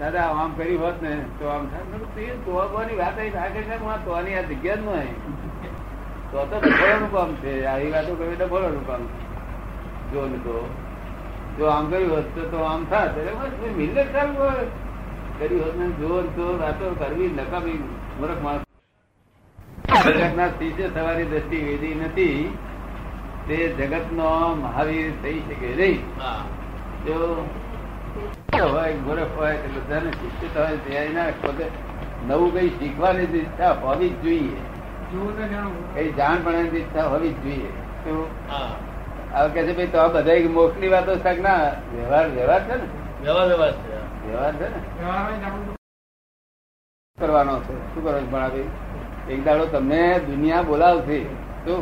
દાદા આમ કરી હોત ને તો આમ થાય. તોવાની વાત અહીં રાખે છે હું તોની આ જગ્યા જ નહીં તો તો ડફોડાનું કામ છે. આવી વાતો કરવી ડફોડાનું કામ છે. જો ને તો. જો આમ કર્યું હોત તો- તો આમ થાત. એટલે બસ મેં ચાલુ હોય. કર્યું હોત ને જો તો વાતો કરવી નકામી મૂર્ખ માણસ. જગતના શિષ્ય થવાની દ્રષ્ટિ વેધી નથી. તે જગતનો મહાવીર થઈ શકે નહીં. જો હોય ગોરખ હોય કે બધાને શિક્ષિત હોય તૈયારી ના પોતે નવું કઈ શીખવાની ઈચ્છા હોવી જ જોઈએ. કઈ જાણ. પડવાની ઈચ્છા હોવી જ જોઈએ. હવે કે છે ભાઈ તો આ બધા મોકલી વાતો શાક ના? વ્યવહાર વ્યવહાર છે ને? વ્યવહાર વ્યવહાર છે વ્યવહાર છે ને? કરવાનો છે. શું કરો છો ભણાવી એક દાડો તમને દુનિયા બોલાવશે. શું?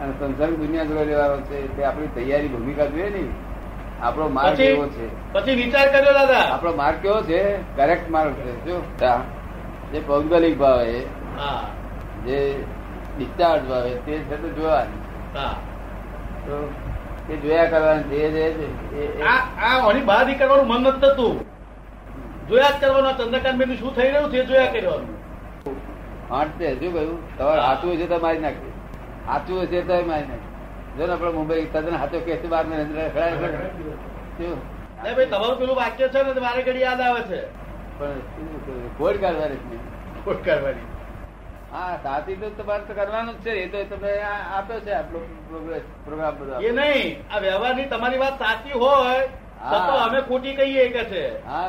અને સંસાર દુનિયા જોડે લેવાનો છે. તે આપણી તૈયારી ભૂમિકા જોઈએ ને? આપણો માર્ગ એવો છે. પછી વિચાર કર્યો દાદા? આપણો માર્ગ કેવો છે? કરેક્ટ માર્ગ છે જો. જે ભૌગોલિક ભાવે હા. જે ડિસ્ચાર્જ ભાવે તે છે તો જોવાની. તો એ જોયા કરવાનું જે જે છે એ- એ- આ આ ઓની બહાર નીકળવાનું મન નથી થતું. જોયા જ કરવાનું ચંદ્રકાંત બેન શું થઈ રહ્યું છે જોયા કરવાનું. હાથ છે શું કહ્યું? તમારે હાથું હશે તો મારી નાખે હાથું હશે તો મારી નાખે જો ને આપણે મુંબઈ તદ્દન હાથો કે બાર નહીં ભાઈ તમારું પેલું વાક્ય છે ને તે મારે ઘડી યાદ આવે છે. પણ શું કહ્યું? ખોટ કાઢવાની જ નહીં. ખોટ કરવાની હા સાથી તો તમારે તો કરવાનું જ છે એ તો તમે આ- આપ્યો છે આટલો પ્રોગ્રામ બધો એ નહીં આ વ્યવહારની તમારી વાત સાચી હોય તો તો અમે ખોટી કહીએ કે છે.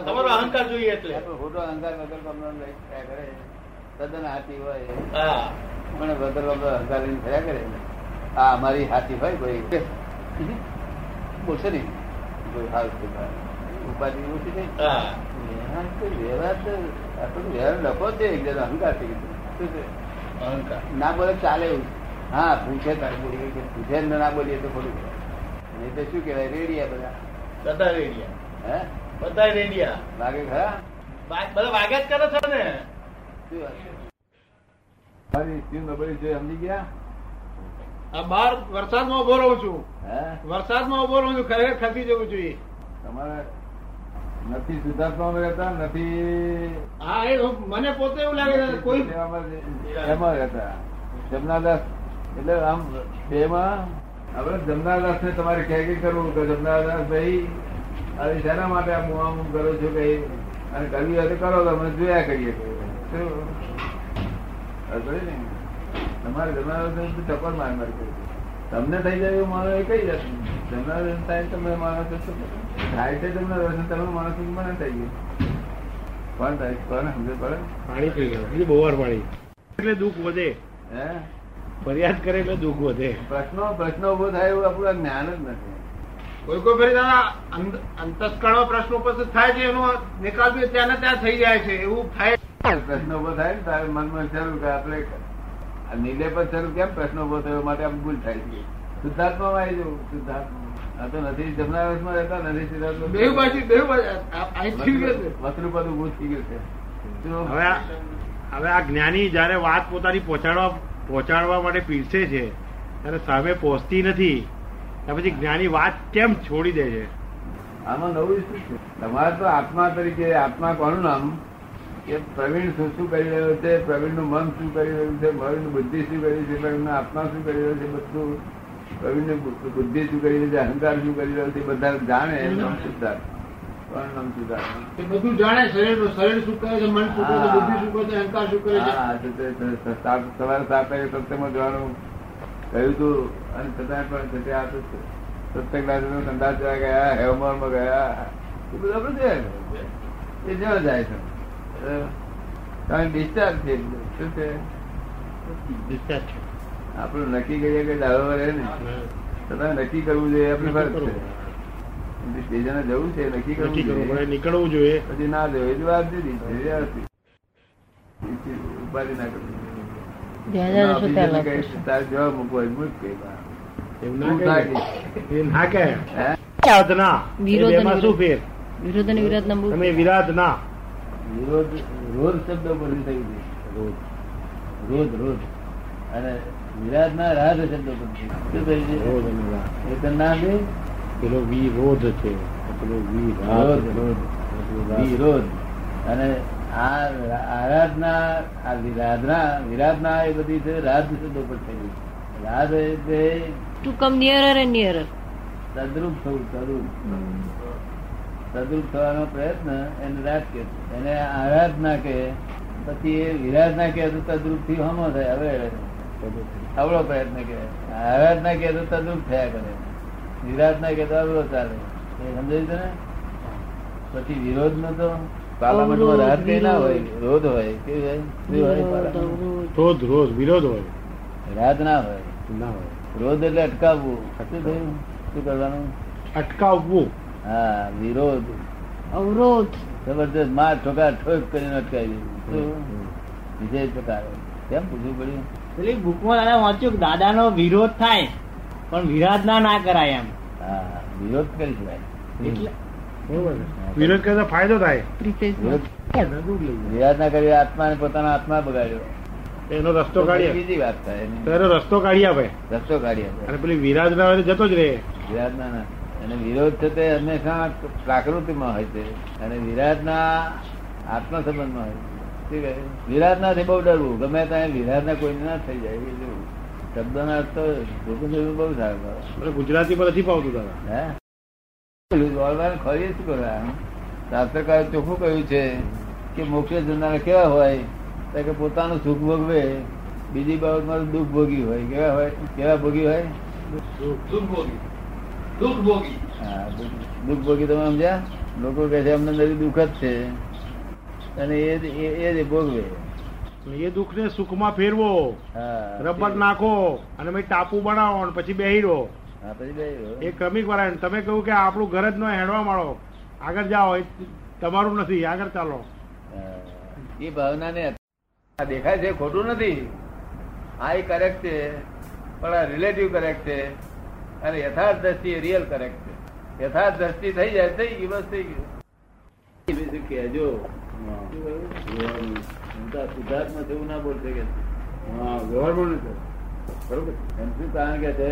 તમારો અહંકાર જોઈએ એટલે. ખોટો અહંકાર વગર તમને કરે. તદ્દન હાથી હોય હા. પણ વગર વગર અહંકાર લઈને થયા કરે. આ અમારી હાથી હોય કોઈ બોલશે નહીં. કોઈ હાલ. ઉપાધિ ઓછી થઈ હા. વ્યવહાર તો આપણો વ્યવહાર લખો છે એક અહંકાર થઈ ગયો અહંકાર. ના બોલે ચાલે એવું. હા પૂછે તારે બોલી કે પૂછે ના બોલીએ તો ખોટું. નહીં તો શું કહેવાય? રેડિયા બધા. બધા રેડિયા. હે? બધા રેડિયા. લાગે ખરા? બધા વાગ્યા જ કરે છે ને. શું વાત છે? સમજી ગયા? બાર વરસાદમાં ઊભો રહું છું. વરસાદમાં ઊભો રહું છું ખરેખર ખસી જવું જોઈએ. તમારે નથી શુદ્ધાત્મા રહેતા નથી હા એ મને પોતે એવું લાગે છે કોઈ એમાં રહેતા. જમનાદાસ એટલે આમ બેમાં હવે જમનાદાસ ને તમારે ક્યાં કે કરવું કે જમનાદાસ ભાઈ અરે શેના માટે આમ હું આમ કરો છો કે અને કરવી હોય તો કરો તમે જોયા કરીએ. શું? ને? તમારે જમનાદાસ ટપર માર માર કરી તમને થઈ જાય એવું માનો એ કઈ જશે જમનાદાસ થાય તમે માનો છો થાય છે તમને દર્શન તમે માનો છો કે મને થઈ ગયું. કોણ થાય? કોણ સમજે પડે? પાણી પી ગયું બહુ વાર પાણી. એટલે દુઃખ વધે. હે? ફરિયાદ કરે એટલે દુઃખ વધે. પ્રશ્નો પ્રશ્નો ઊભો થાય એવું આપણું જ્ઞાન જ નથી. કોઈ કોઈ ફરી દાદા અંત- અંતસ્કરણમાં પ્રશ્ન ઉપસ્થિત થાય છે એનો નિકાલ બી ત્યાં ને ત્યાં થઈ જાય છે. એવું થાય. પ્રશ્ન ઊભો થાય ને તારે મનમાં શરૂ કે આપણે આ સ્વરૂપ કેમ? પ્રશ્ન ઊભો થયો માટે આમ ભૂલ થાય છે. શુદ્ધાત્મામાં આવી જવું. શુદ્ધાત્મા. આ તો નથી જમનાવેશમાં રહેતા નથી સિદ્ધાર્થ બાજુ વસ્તુ પદ ઉભું થઈ ગયું છે હવે આ હવે આ જ્ઞાની જયારે વાત પોતાની પહોંચાડવા પહોંચાડવા માટે પીરસે છે ત્યારે સામે પહોંચતી નથી. ત્યાં પછી જ્ઞાની વાત કેમ છોડી દે છે? આમાં નવું શું છે? તમારે તો આત્મા તરીકે આત્મા કોનું નામ? કે પ્રવીણ શું શું કરી રહ્યો છે? પ્રવીણનું મન શું કરી રહ્યું છે? પ્રવીણ બુદ્ધિ શું કરી છે? પ્રવીણ આત્મા શું કરી રહ્યો છે? બધું પ્રવીણ બુદ્ધિ શું કરી રહી છે? અહંકાર શું કરી રહ્યો છે? બધા જાણે નામ સિદ્ધાર્થ. કોણ નામ સિદ્ધાર્થ? એ બધું જાણે શરીર શરીર શું કરે છે? મન શું કરે છે? બુદ્ધિ શું કરે છે? અહંકાર શું કરે છે? હા, તો તે- તે- તે સાત- સવારે સાત સત્સંગમાં જવાનું. કહ્યું હતું અને છતાં પણ છતાં આ સત્સંગ જવા ગયા હેવમોરમાં ગયા એ બધું આપણે જોયા એ જ્યાં જાય છે. અ, ડિસ્ચાર્જ છે શું છે? Discharge આપણું નક્કી કરીએ કે દાવો રહે ને છતાં નક્કી કરવું જોઈએ આપણી ફરજ છે. સ્ટેશને જવું છે નક્કી કરવું જોઈએ. નીકળવું જોઈએ. પછી ના જવું એ વાત જુદી ઉપાધિ ના કરવી જવાબ મૂકવો મૂક કઈ બા. ના વિરોધ વિરોધ. વિરોધ ના તમે વિરોધ રોજ શબ્દ પરથી થયું છે રોજ. રોજ રોજ. અને વિરાટ ના રાજ શબ્દ પરથી શું થયું છે? રોજ અને રાજ એ તો ના દે પેલો વિરોધ છે પેલો વિરાધ. અને આ આરાધના આ વિરાધના વિરાધના એ બધી છે રાજ શબ્દ ઉપર થયેલી રાજ એટલે ટુ કમ નિયરર એન્ડ નિયરર તદ્રુપ થવું તદ્રુપ. તદ્રુપ થવાનો પ્રયત્ન એને રાત કે એને આરાધના કે પછી એ વિરાધના કે તો તદ્રુપથી હમો થાય હવે અવળો પ્રયત્ન કે આરાધના કે તો તદ્રુપ થયા કરે. વિરાધના કે તો અવળો ચાલે. એ સમજાયું છે ને પછી વિરોધ નો તો પાર્લામેન્ટમાં રાહત કઈ ના હોય. રોધ હોય. કેવું હોય? વિરોધ હોય. રાહત ના હોય. ના હોય. રોધ એટલે અટકાવવું. શું થયું? શું કરવાનું? અટકાવવું. હા વિરોધ. અવરોધ. જબરદસ્ત માર ઠોકા ઠોક કરીને અટકાવી દીધું. વિજય પ્રકારે. કેમ પૂછવું પડ્યું? પેલી બુકમાં દાદા વાંચ્યું કે દાદાનો વિરોધ થાય પણ વિરાધના ના કરાય એમ. હા વિરોધ કરી શકાય. એટલે વિરોધ કરતા ફાયદો થાય. વિરાધ ના કરી આત્માને પોતાનો આત્મા બગાડ્યો. એનો રસ્તો કાઢી બીજી વાત થાય એનો. રસ્તો કાઢી આપે રસ્તો કાઢી આપે અને પેલી વિરાજ ના હોય જતો જ રહે. વિરાધ ના ના. અને વિરોધ છે તે હંમેશા પ્રાકૃતિમાં હોય છે. અને વિરાટ ના આત્મ સંબંધમાં હોય છે. શું કહે? વિરાટ ના બહુ ડરવું. ગમે ત્યાં વિરાટ ના કોઈ ના થઈ જાય એ જોવું. શબ્દો ના અર્થ તો બહુ સારું ગુજરાતી પર નથી પાવતું દાદા હે? પેલું બોલવાનું ખરી શું કરવા શાસ્ત્રકારે ચોખ્ખું કહ્યું છે કે મોક્ષે જનારા કેવા હોય? તો કે પોતાનું સુખ ભોગવે. બીજી બાબતમાં દુઃખ ભોગી હોય. કેવા હોય? કેવા ભોગી હોય? દુઃખ ભોગી. દુઃખ ભોગી. હા, દુઃખ- ભોગી તમે સમજ્યા? લોકો કહે છે અમને નથી દુઃખ જ છે. અને એ એ એ જ ભોગવે. એ દુઃખ ને સુખમાં ફેરવો હા રબર નાખો અને પછી ટાપુ બનાવો અને પછી બેહી રહો પછી બે એ ક્રમિક વાળા તમે કહ્યું કે આપણું ઘર જ નો હેડવા માંડો આગળ જાઓ એ તમારું નથી આગળ ચાલો. એ ભાવનાને આ દેખાય છે ખોટું નથી. આ એ કરેક્ટ છે પણ આ રિલેટિવ કરેક્ટ છે. અને યથાર્થ દ્રષ્ટિ રિયલ કરેક્ટ છે. યથાર્થ દ્રષ્ટિ થઈ જાય થઈ ગયું બસ થઈ ગયું. બીજું કહેજો સિદ્ધાર્થમાં જેવું ના બોલશે કે. હા વ્યવહારમાં નથી બરોબર? એમ શું કારણ કે છે?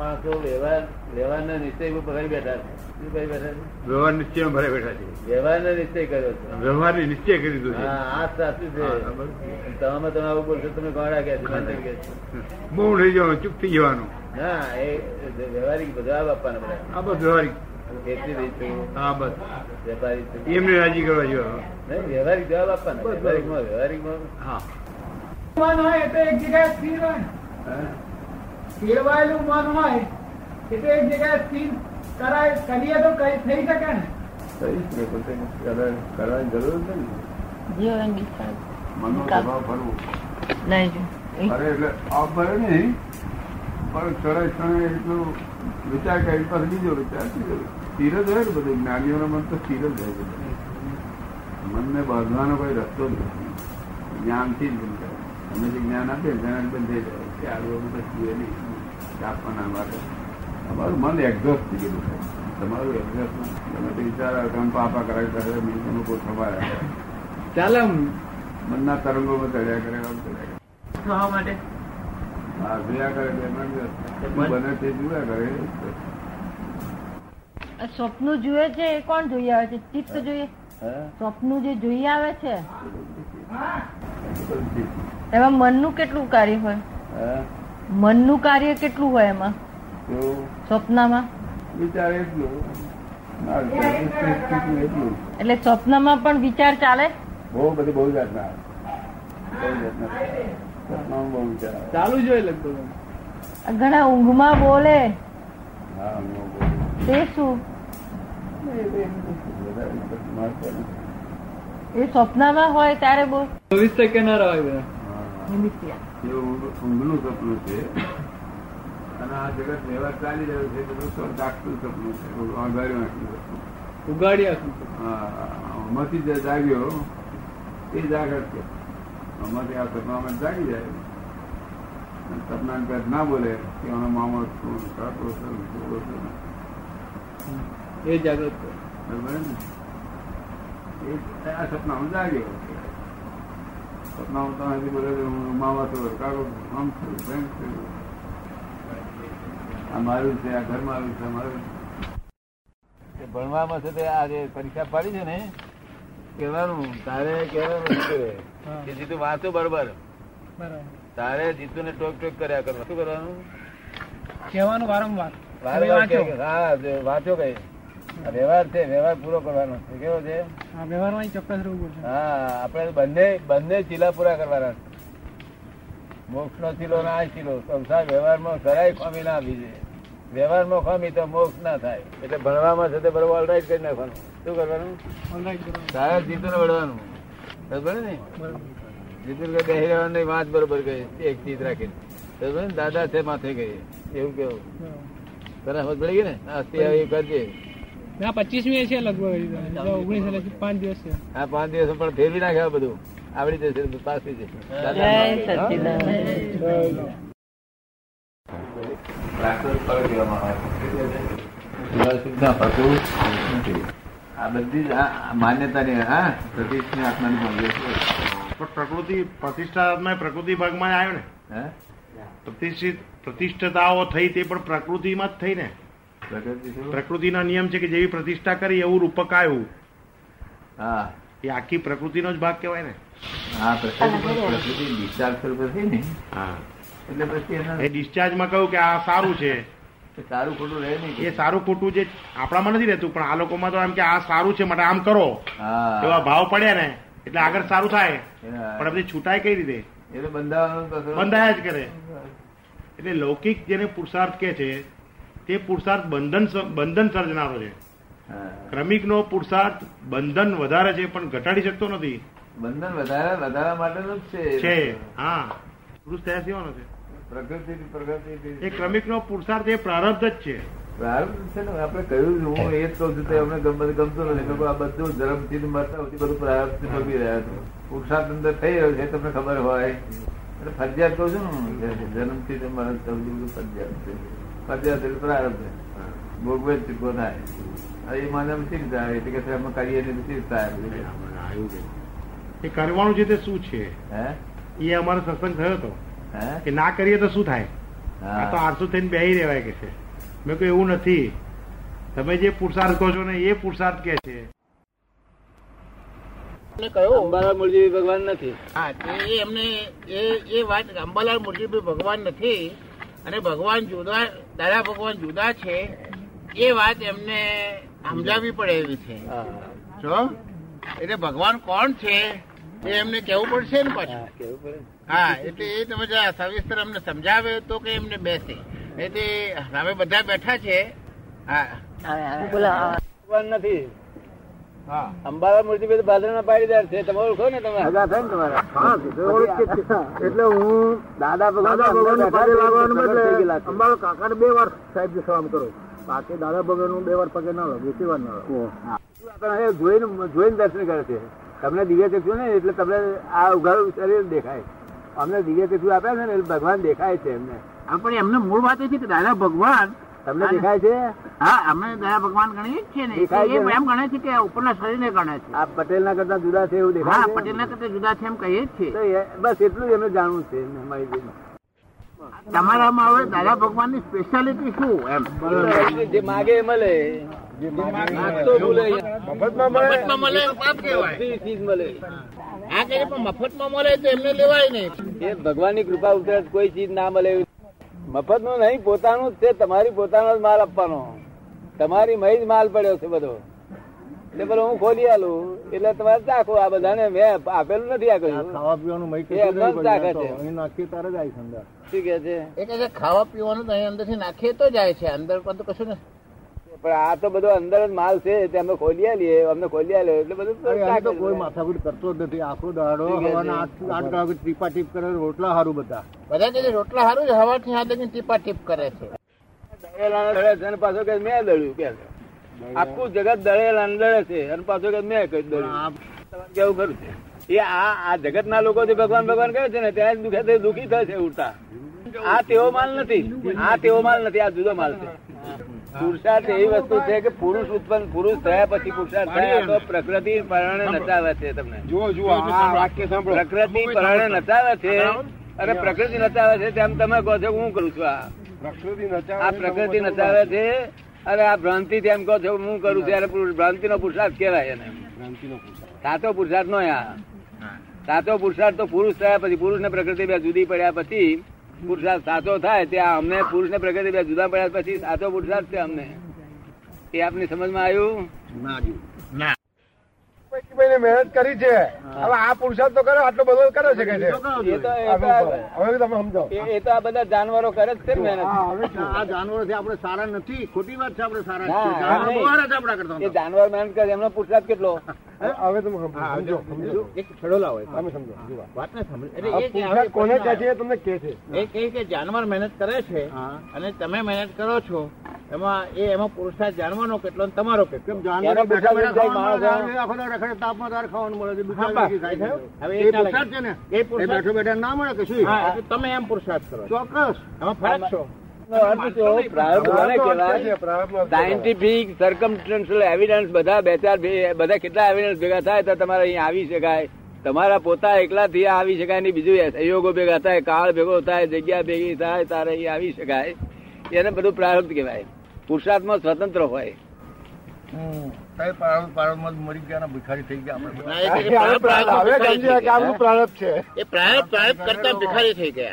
માણસો વ્યવહાર વ્યવહારના નિશ્ચય ઉપર કરી બેઠા છે. શું કરી બેઠા છે? વ્યવહાર નિશ્ચય ભરાઈ બેઠા છે. વ્યવહારનો નિશ્ચય કર્યો છે. વ્યવહાર નિશ્ચય કરી દીધો છે. હા આ સાચું છે. તમે તમે આવું બોલશો તમે ગોળા છે છે. બહુ થઈ જવાનું ચૂપ થઈ જવાનું. ના એ વ્યવહારિક જવાબ આપવાના બધા આ બસ વ્યવહારિક. ખેતી રહી હા બસ. વેપારી એમને રાજી કરવા જોઈએ નહીં, વ્યવહારિક જવાબ આપવાના. વ્યવહારિકમાં વ્યવહારિકમાં વ્યવહારિકમાં હા. મન હોય એક જગ્યાએ સ્થિર હોય. ને. કેળવાયેલું મન હોય એટલે એક જગ્યાએ સ્થિર કરાય કરીએ તો કઈ થઈ શકે ને? શકે પોતે કરવાની જરૂર છે ને. ડિસ્ચાર્જ મનનો સ્વભાવ ફરવું નહીં અરે એટલે આપ ભરે નહીં પણ સરસ તમે એટલું વિચાર કરી પછી બીજો વિચાર સ્થિર જ હોય ને બધું જ્ઞાનીઓનું મન તો સ્થિર જ હોય બધું. મનને બાંધવાનો કોઈ રસ્તો જ નથી. જ્ઞાનથી જ બંધ કરે તમે જે જ્ઞાન આપીએ જ્ઞાન બંધ થઈ જાય. કે આ બધું નહીં. આપવાના માટે. તમારું મન એક્ઝોસ્ટ થઈ ગયેલું છે. તમારું એક્ઝોસ્ટ તમે તો વિચાર આવે કે આમ પાપા કરાવી કરે તમે કોઈ ખબર ચાલે મનના તરંગોમાં ચડ્યા કરે આમ ચડ્યા માટે? હા જોયા કરે બને તે જોયા કરે. આ સ્વપ્નું જુએ છે એ કોણ જોઈ આવે છે? ચિત્ત જોઈએ. હા? સ્વપ્નું જે જોઈ આવે છે હા? એમાં મનનું કેટલું કાર્ય હોય? હા? મનનું કાર્ય કેટલું હોય એમાં? સ્વપ્નમાં? વિચાર એટલું. ના એટલું સ્વપ્નમાં પણ વિચાર ચાલે? બહુ બધી બહુ જાતના બહુ જાતના સપનામાં બહુ વિચાર ચાલુ જોઈએ લગભગ. આ ઘણા ઊંઘમાં બોલે. તે શું. એ સ્વપ્નમાં હોય ત્યારે બોલ. ચોવીસ સેકન્ડ હોય બધા. હા. એ ઊંઘનું સપનું છે. અને આ જગત વ્યવહાર ચાલી રહ્યો છે બધું જાગતું સપનું છે અગાડ્યું નાખ્યું સપનું. ઉગાડી હા, આમાંથી જે જાગ્યો એ જાગૃત છે. આમાંથી આ સપનામાં જાગી જાય. સપના પેટ ના બોલે કે આનો મામો શું કાકો એ જાગૃત બરાબર ને? એ આ સપનામાં જાગ્યો. સપનામાં તો હજી બોલે મામા છું કાકો આમ છું તેમ છું આ મારું છે આ ઘર મારું છે. મારું ભણવામાં છે તે આ જે પરીક્ષા પાડી છે ને કહેવાનું તારે કહેવાનું જીતું કે જીતું વાંચો બરોબર. તારે જીતું ને ટોક ટોક કર્યા કરવા શું કરવાનું? કહેવાનું વારંવાર. વારંવાર હા વાંચો કઈ. વ્યવહાર છે વ્યવહાર પૂરો કરવાનો છે. કેવો છે? વ્યવહારમાં ચોક્કસ રહેવું પડશે. હા આપણે બંને બંને ચીલા પૂરા કરવાના મોક્ષ નો ચીલો ના ચીલો. સંસાર વ્યવહારમાં જરાય ખામી ના આવી છે વ્યવહારમાં ખામી તો મોક્ષ ના થાય. એટલે ભણવામાં છે તે બરોબર ઓલરાઈટ કરી નાખવાનું. શું કરવાનું? તારા જીતું વળવાનું. બરોબર ને? જીતું કે બેહી રહેવાનું નહીં વાંચ બરોબર ગઈ એક ચીજ રાખીને. બરોબર દાદા છે માથે ગઈ એવું કેવું? તને સમજ પડી ગઈ ને? આવી કરજે. ના પચીસમી છે લગભગ ઓગણીસ પાંચ દિવસ છે. આ પાંચ દિવસ પણ ફેરવી નાખ્યા બધું. આવડી જશે પાસ થઈ જશે આ બધી જ આ માન્યતાની હા પ્રતિષ્ઠની આત્માની પણ પ્રકૃતિ પ્રતિષ્ઠાત્મા પ્રકૃતિ ભાગમાં આવ્યો ને. હે? પ્રતિષ્ઠિત પ્રતિષ્ઠતાઓ થઈ તે પણ પ્રકૃતિમાં જ થઈ ને? પ્રકૃતિના નિયમ છે કે જેવી પ્રતિષ્ઠા કરી એવું રૂપક આવ્યું. હા. એ આખી પ્રકૃતિનો જ ભાગ કહેવાય ને. હા પ્રકૃતિ ડિસ્ચાર્જ સ્વરૂપે થઈ ને. હા. એટલે પછી એ ડિસ્ચાર્જમાં કહ્યું કે આ સારું છે. સારું ખોટું રહે નહીં. એ સારું ખોટું જે આપણામાં નથી રહેતું પણ આ લોકોમાં તો એમ કે આ સારું છે માટે આમ કરો. એવા ભાવ પડ્યા ને એટલે આગળ સારું થાય. પણ બધી છૂટાય કઈ રીતે? એટલે બંધાવાનું બંધાયા જ કરે. એટલે લૌકિક જેને પુરુષાર્થ કે છે તે પુરુષાર્થ બંધન બંધન સર્જનારો છે. ક્રમિક ક્રમિકનો પુરુષાર્થ બંધન વધારે છે પણ ઘટાડી શકતો નથી. બંધન વધારે વધારવા માટેનું જ છે. છે હા. પુરુષ થયા સિવાનો છે પ્રકૃતિ પ્રકૃતિ એ ક્રમિકનો પુરુષાર્થ એ પ્રારબ્ધ જ છે. પ્રારબ્ધ છે ને? આપણે કહ્યું હું એ જ કહું છું અમને ગમ- ગમતું નથી. આ બધું ધર્મથી મરતા સુધી બધું પ્રારબ્ધ ભોગવી રહ્યા છે. પુરુષાર્થ અંદર થઈ રહ્યો છે તમને ખબર હોય. એટલે ફરજિયાત કહું છું ને જન્મથી મરણ બધું ફરજિયાત છે. પ્રારબ્ધ ભોગવે જ ચૂકવો થાય એ માનવ ચિંતા થાય એટલે કે અમે કરીએ નહીં તો થાય. એવું એ કરવાનું છે તે શું છે? હે? એ અમારો સત્સંગ થયો હતો. હે? કે ના કરીએ તો શું થાય? આ તો આરસુ થઈને બેહી રહેવાય કે છે. મેં કહ્યું એવું નથી. તમે જે પુરુષાર્થ કહો છો ને એ પુરુષાર્થ કે છે. અંબાલાલ મૂળજી ભગવાન નથી. હા એ એમને એ એ વાત અંબાલાલ મૂર્તિભાઈ ભગવાન નથી. અને ભગવાન જુદા દાદા ભગવાન જુદા છે. એ વાત એમને સમજાવવી પડે એવી છે. જો એટલે ભગવાન કોણ છે એ એમને કેવું પડશે ને પાછું? હા એટલે એ તમે સવિસ્તર અમને સમજાવે તો કે એમને બેસે. એટલે અમે બધા બેઠા છે. હા. બોલા ભગવાન નથી. હા. અંબાલા ભાદર ના પાડીદાર છે. તમે ઓળખો ને તમે હગા થાય ને તમારા. એટલે હું દાદા ભગવાન પગે લાગવાનું બદલે અંબાલા કાકા બે વાર સાહેબ સલામ કરો. બાકી દાદા ભગવાનનું બે વાર પગે ના લાગે એસી વાર ના લાગે. જોઈને જોઈને દર્શન કરે છે. તમને દિવ્ય ચક્ષુ ને એટલે તમને આ ઉઘાડું શરીર દેખાય. અમને દિવ્ય ચક્ષુ આપ્યા છે ને એટલે ભગવાન દેખાય છે એમને. પણ એમને મૂળ વાત એ છે કે દાદા ભગવાન તમને દેખાય છે? હા અમે દયા ભગવાન ગણીએ જ છીએ ને. ને? એ એમ ગણે છે કે ઉપરના શરીરને ગણે છે. આ પટેલ ના કરતા જુદા છે એવું દેખાય હા પટેલ ના કરતા જુદા છે એમ કહીએ જ છીએ. બસ એટલું જ એમને જાણવું છે. તમારામાં હવે દાદા ભગવાનની સ્પેશિયાલિટી શું એમ? જે માગે એ મળે. મફતમાં મફતમાં મળે. એવું પાપ કહેવાય. બધી ચીજ મળે. આ કહે મફતમાં મળે તો એમને લેવાય નહીં. ભગવાનની કૃપા ઉતરે કોઈ ચીજ ના મળે મફતનું નહીં પોતાનું જ છે તમારી પોતાનો જ માલ આપવાનો. તમારી મહી જ માલ પડ્યો છે બધો. એટલે પેલો હું ખોલી આલું એટલે તમારે ચાખો આ બધાને મેં આપેલું નથી આ કહ્યું ખાવા પીવાનું મહી ચાખે છે. અહીં નાખીએ તારે જાય અંદર. શું કે છે? એ કે ખાવા પીવાનું તો અહીં અંદરથી નાખીએ તો જાય છે અંદર પણ તો કશું ને પણ આ તો બધો અંદર જ માલ છે તે અમે ખોલી લઈએ અમને ખોલી લે એટલે બધું તો કોઈ. માથાકૂટ કરતો જ નથી. આખો દાડો હવાના આઠ આઠ કલાક ટીપા ટીપ કરે રોટલા સારું બધા બધા કે રોટલા સારું છે હવાથી હાથ ટીપા ટીપ કરે છે. દળેલા દળે છે પાછો કે મેં દળ્યું કે આખું જગત દળેલા દળે છે અને પાછો કે મેં કઈ દળ્યું. કેવું ખરું છે? એ આ આ જગત ના લોકો જે ભગવાન ભગવાન કહે છે ને ત્યાં જ દુખે દુખી થાય છે ઉડતા. આ તેવો માલ નથી. આ તેવો માલ નથી આ જુદો માલ છે. પુરુષાર્થ એવી વસ્તુ છે કે પુરુષ ઉત્પન્ન પુરુષ થયા પછી પુરુષાર્થ થયા તો પ્રકૃતિ પરણે નચાવે છે તમને. જુઓ જુઓ આ વાક્ય સાંભળો. પ્રકૃતિ પરણે નચાવે છે અને પ્રકૃતિ નચાવે છે તેમ તમે કહો છો હું કરું છું આ. પ્રકૃતિ નચાવે આ પ્રકૃતિ નચાવે છે. અરે આ ભ્રાંતિ એમ કહો છો હું કરું છું ત્યારે ભ્રાંતિ નો પુરુષાર્થ કેવાય એને. સાચો પુરુષાર્થ. નો આ. સાચો પુરુષાર્થ તો પુરુષ થયા પછી પુરુષ ને પ્રકૃતિ બે જુદી પડ્યા પછી પુરુષાર્થ સાચો થાય ત્યાં અમને પુરુષ ને પ્રગતિ બે જુદા પડ્યા પછી સાચો પુરુષાર્થ છે અમને. એ આપની સમજમાં આવ્યું? મહેનત કરી છે. હવે આ પુરુષાર્થ તો કર્યો આટલો બધો કરે છે કે છે? એ તો હવે તમે સમજો એ- એ તો આ બધા જાનવરો કરે જ છે મહેનત. આ જાનવરો થી આપણે સારા નથી. ખોટી વાત છે આપણે સારા જાનવર મહેનત કરે એમનો પુરુષાર્થ કેટલો? હવે તમે સમજો સમજો. એક છેડો લાવો તમે સમજો વાત. ને સમજો એટલે કોને કહે છે તમને કહે છે. એ કહે કે જાનવર મહેનત કરે છે અને તમે મહેનત કરો છો એમાં એ એમાં પુરુષાર્થ જાનવરનો કેટલો અને તમારો કેટલો? જાનવર બેઠા બેઠા રખડે તાપમાં તારે ખાવાનું મળે છે. હવે એ પુરુષાર્થ છે ને? એ પુરુષાર્થ. બેઠો બેઠા ના મળે કે શું? તમે એમ પુરુષાર્થ કરો ચોક્કસ. એમાં ફરક છો નો અર્થ તો પ્રારબ્ધ કોને કહેવાય? સાયન્ટિફિક સર્કમસ્ટન્શિયલ એવિડન્સ બધા બે ચાર બધા કેટલા એવિડન્સ ભેગા થાય તો તમારે અહીં આવી શકાય. તમારા પોતા એકલાથી આવી શકાય નહીં બીજું સહયોગો ભેગા થાય કાળ ભેગો થાય જગ્યા ભેગી થાય તારે અહીં આવી શકાય. એને બધું પ્રારબ્ધ કહેવાય. પુરુષાર્થમાં સ્વતંત્ર હોય. એ- ભિખારી થઈ ગયા. છે. કરતા ભિખારી થઈ ગયા.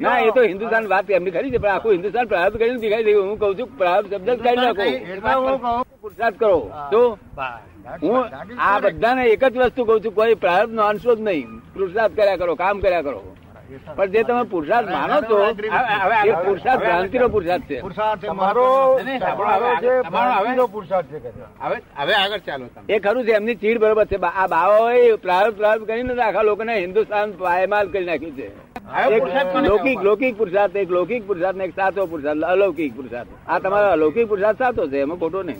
ના એ તો હિન્દુસ્તાન વાત એમની ખરી છે પણ આખું હિન્દુસ્તાન પ્રારબ્ધ કરીને દેખાઈ દઉં હું કહું છું પ્રારબ્ધ શબ્દ જ કાઢી નાખો. પુરુષાર્થ કરો. તો હું આ બધાને એક જ વસ્તુ કઉ છું કોઈ પ્રારંભ નો અંશો જ નહીં. પુરસાદ કર્યા કરો કામ કર્યા કરો. પણ જે તમે પુરુષાર્થ માનો છો એ પુરુષાર્થ ભ્રાંતિ નો પુરુષાર્થ છે. હવે- પુરુષાર્થ છે હવે હવે આગળ ચાલો એ ખરું છે એમની ચીડ બરોબર છે. આ બાવો એ પ્રારંભ પ્રારંભ કરીને આખા લોકોને હિન્દુસ્તાન પાયમાલ કરી નાખ્યું છે. લૌકિક? લૌકિક પુરુષાર્થ એક લૌકિક પુરુષાર્થ ને એક સાચો પુરુષાર્થ અલૌકિક પુરુષાર્થ. આ તમારો અલૌકિક પુરુષાર્થ સાચો છે એમાં ખોટો નહીં.